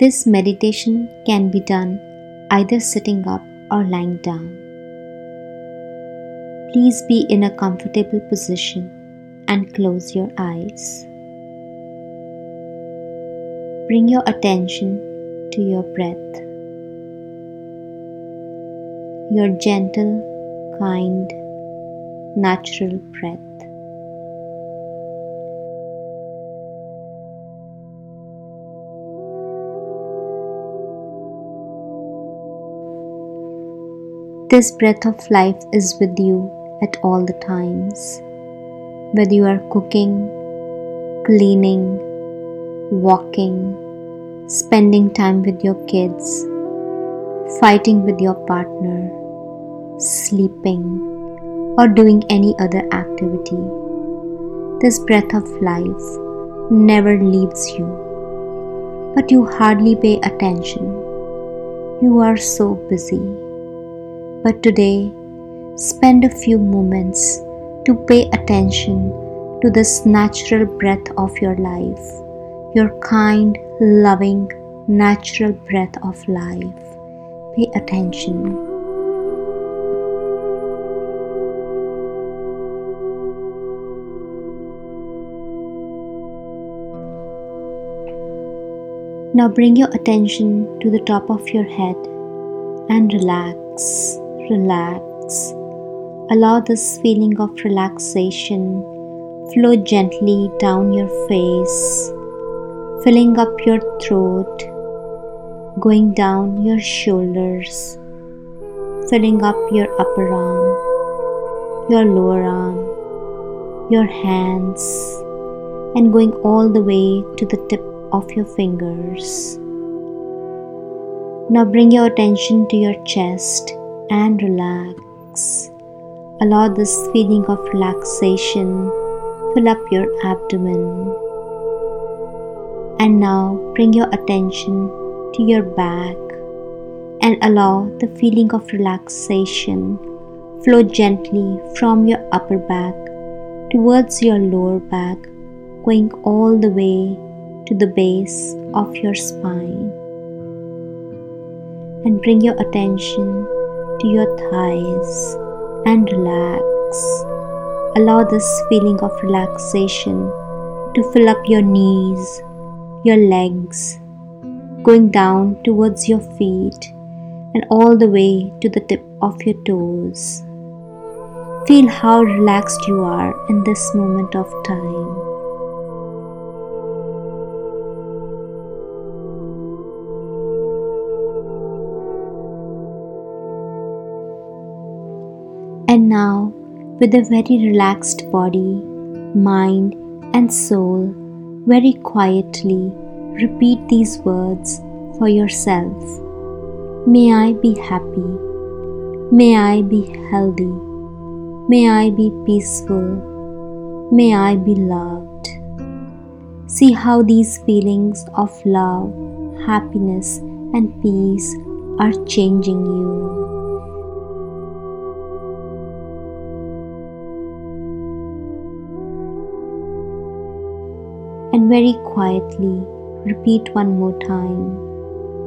This meditation can be done either sitting up or lying down. Please be in a comfortable position and close your eyes. Bring your attention to your breath. Your gentle, kind, natural breath. This breath of life is with you at all the times. Whether you are cooking, cleaning, walking, spending time with your kids, fighting with your partner, sleeping, or doing any other activity. This breath of life never leaves you, but you hardly pay attention. You are so busy. But today, spend a few moments to pay attention to this natural breath of your life, your kind, loving, natural breath of life. Pay attention. Now bring your attention to the top of your head and relax relax. Allow this feeling of relaxation flow gently down your face, filling up your throat, going down your shoulders, filling up your upper arm, your lower arm, your hands, and going all the way to the tip of your fingers. Now bring your attention to your chest and relax. Allow this feeling of relaxation fill up your abdomen. And now bring your attention to your back and allow the feeling of relaxation flow gently from your upper back towards your lower back, going all the way to the base of your spine. And bring your attention to your thighs and relax. Allow this feeling of relaxation to fill up your knees, your legs, going down towards your feet and all the way to the tip of your toes. Feel how relaxed you are in this moment of time. Now, with a very relaxed body, mind, and soul, very quietly repeat these words for yourself. May I be happy. May I be healthy. May I be peaceful. May I be loved. See how these feelings of love, happiness, and peace are changing you. And very quietly repeat one more time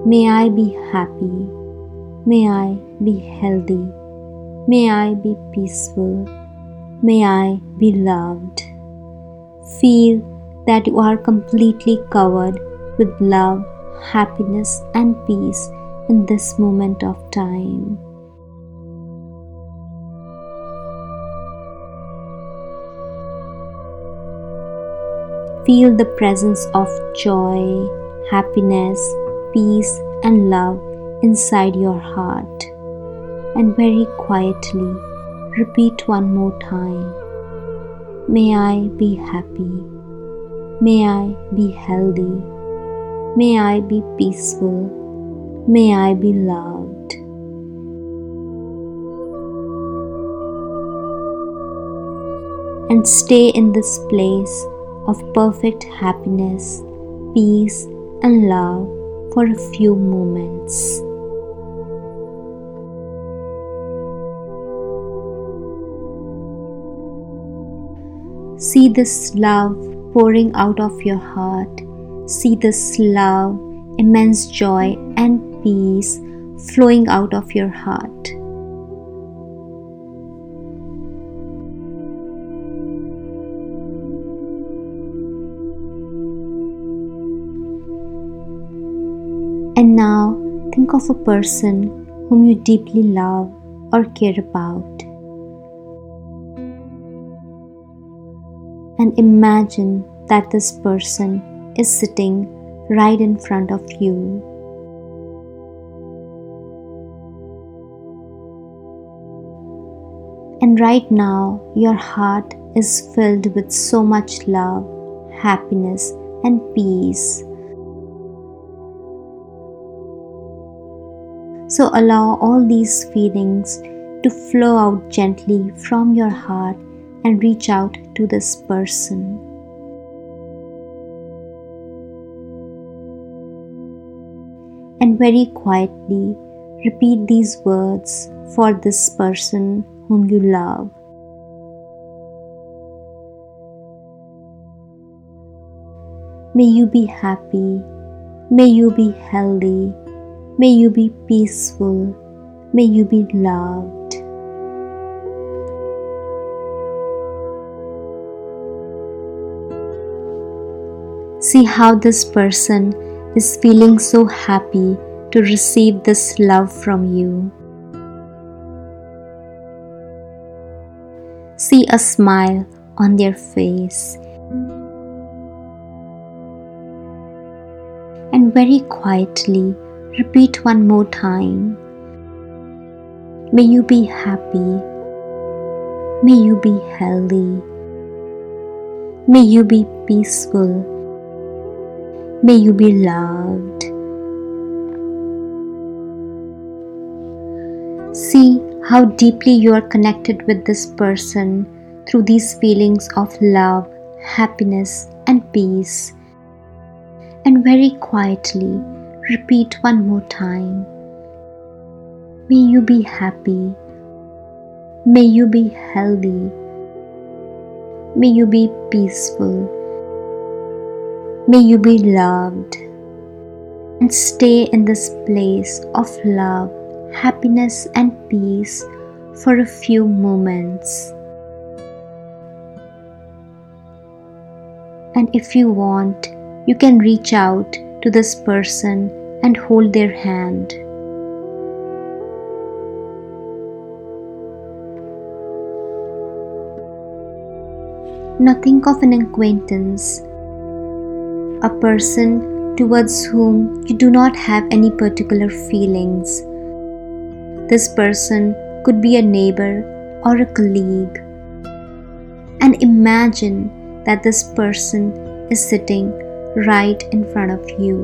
May I be happy. May I be healthy. May I be peaceful. May I be loved. Feel that you are completely covered with love, happiness, and peace in this moment of time. Feel the presence of joy, happiness, peace, and love inside your heart. And very quietly repeat one more time May I be happy. May I be healthy. May I be peaceful. May I be loved. And stay in this place of perfect happiness, peace, and love for a few moments. See this love pouring out of your heart. See this love immense joy and peace flowing out of your heart. Of a person whom you deeply love or care about. And imagine that this person is sitting right in front of you. And right now, your heart is filled with so much love, happiness, and peace. So allow all these feelings to flow out gently from your heart and reach out to this person. And very quietly repeat these words for this person whom you love. May you be happy. May you be healthy. May you be peaceful. May you be loved. See how this person is feeling so happy to receive this love from you. See a smile on their face. And very quietly Repeat one more time. May you be happy. May you be healthy. May you be peaceful. May you be loved. See how deeply you are connected with this person through these feelings of love, happiness, and peace. And very quietly, Repeat one more time. May you be happy. May you be healthy. May you be peaceful. May you be loved. And stay in this place of love, happiness, and peace for a few moments. And if you want, you can reach out to this person and hold their hand. Now think of an acquaintance, a person towards whom you do not have any particular feelings. This person could be a neighbor or a colleague. And imagine that this person is sitting right in front of you.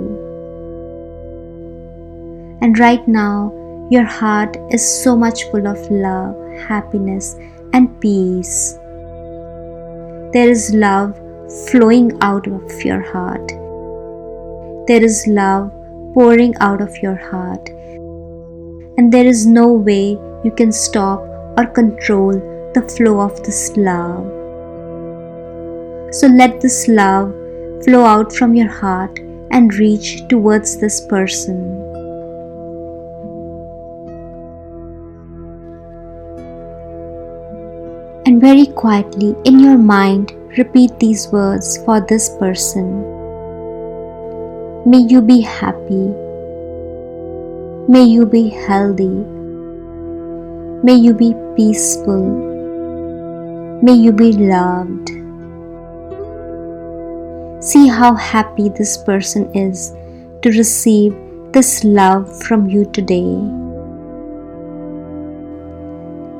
And right now, your heart is so much full of love, happiness, and peace. There is love flowing out of your heart. There is love pouring out of your heart. And there is no way you can stop or control the flow of this love. So let this love flow out from your heart and reach towards this person. And very quietly in your mind, repeat these words for this person. May you be happy. May you be healthy. May you be peaceful. May you be loved. See how happy this person is to receive this love from you today.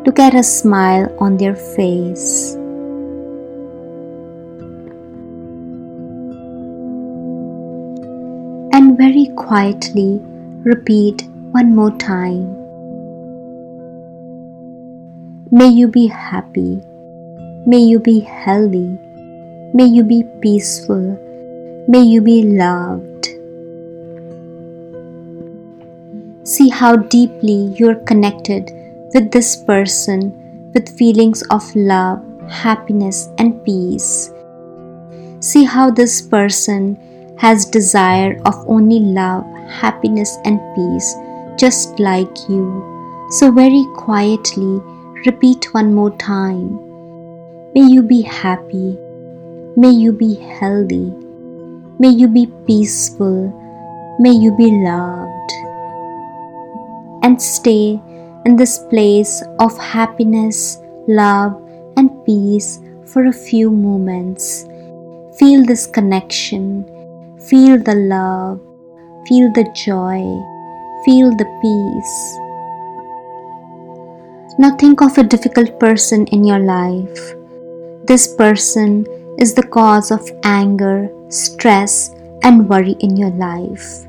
Look at a smile on their face. And very quietly repeat one more time. May you be happy. May you be healthy. May you be peaceful. May you be loved. See how deeply you are connected with this person with feelings of love, happiness, and peace. See how this person has desire of only love, happiness and peace just like you. So very quietly repeat one more time. May you be happy. May you be healthy. May you be peaceful. May you be loved. And stay in this place of happiness, love, and peace for a few moments. Feel this connection, feel the love, feel the joy, feel the peace. Now think of a difficult person in your life. This person is the cause of anger, stress, and worry in your life.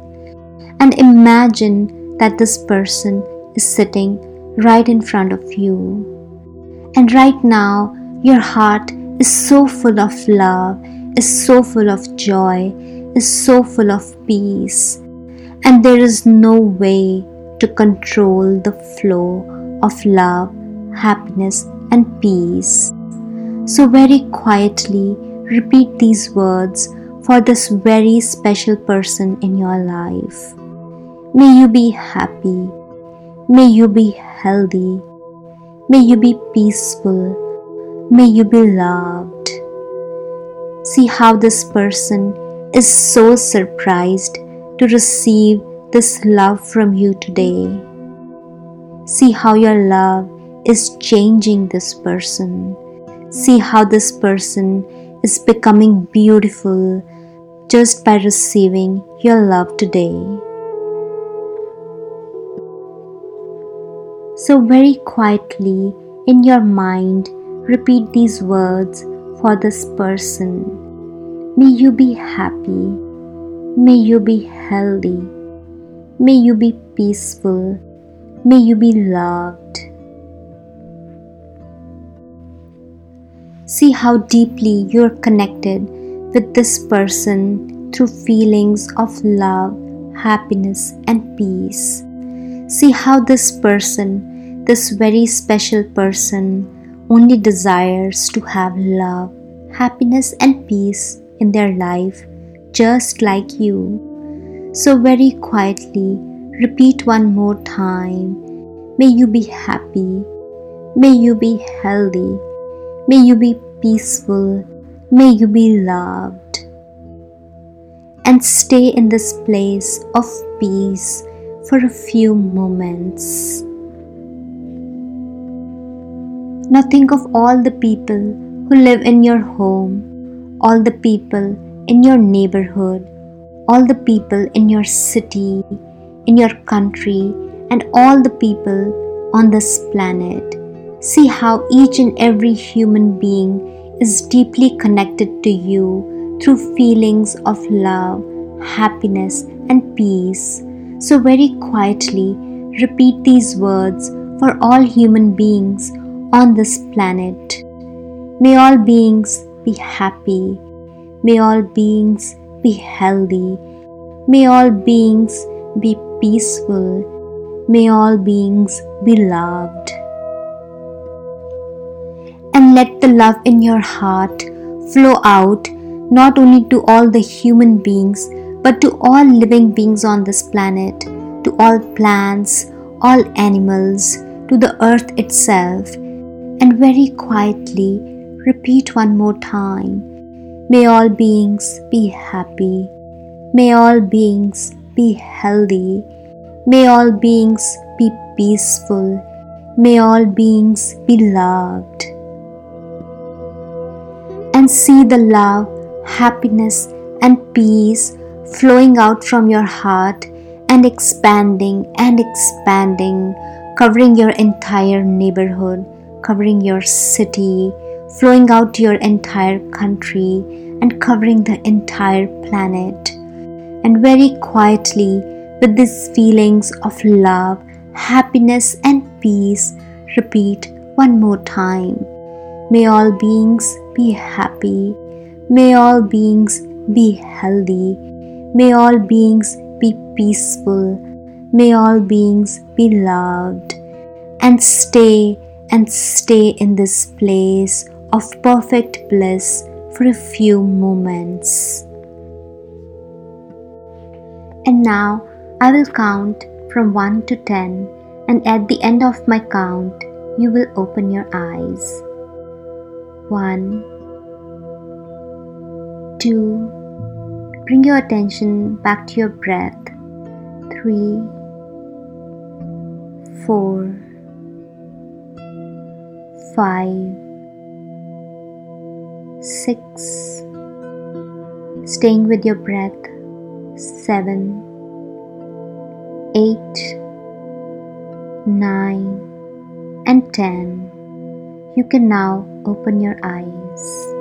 And imagine that this person is sitting right in front of you. And right now, your heart is so full of love, is so full of joy, is so full of peace. And there is no way to control the flow of love, happiness, and peace. So, very quietly repeat these words for this very special person in your life. May you be happy. May you be healthy. May you be peaceful. May you be loved. See how this person is so surprised to receive this love from you today. See how your love is changing this person. See how this person is becoming beautiful just by receiving your love today. So, very quietly in your mind, repeat these words for this person. May you be happy. May you be healthy. May you be peaceful. May you be loved. See how deeply you're connected with this person through feelings of love, happiness, and peace. See how this person this very special person only desires to have love, happiness, and peace in their life, just like you. So, very quietly, repeat one more time May you be happy, may you be healthy, may you be peaceful, may you be loved. And stay in this place of peace for a few moments. Now think of all the people who live in your home, all the people in your neighborhood, all the people in your city, in your country, and all the people on this planet. See how each and every human being is deeply connected to you through feelings of love, happiness, and peace. So, very quietly, repeat these words for all human beings on this planet. May all beings be happy. May all beings be healthy. May all beings be peaceful. May all beings be loved. And let the love in your heart flow out not only to all the human beings but to all living beings on this planet, to all plants, all animals, to the earth itself and very quietly repeat one more time May all beings be happy. May all beings be healthy. May all beings be peaceful. May all beings be loved. See the love, happiness, and peace flowing out from your heart and expanding and expanding, covering your entire neighborhood covering your city, flowing out your entire country, and covering the entire planet. And very quietly, with these feelings of love, happiness, and peace, repeat one more time May all beings be happy. May all beings be healthy. May all beings be peaceful. May all beings be loved. And stay and stay in this place of perfect bliss for a few moments. And now I will count from 1 to 10, and at the end of my count, you will open your eyes. 1 2 Bring your attention back to your breath. 3 4 5 6 Staying with your breath. Seven, eight, nine, and 10 you can now open your eyes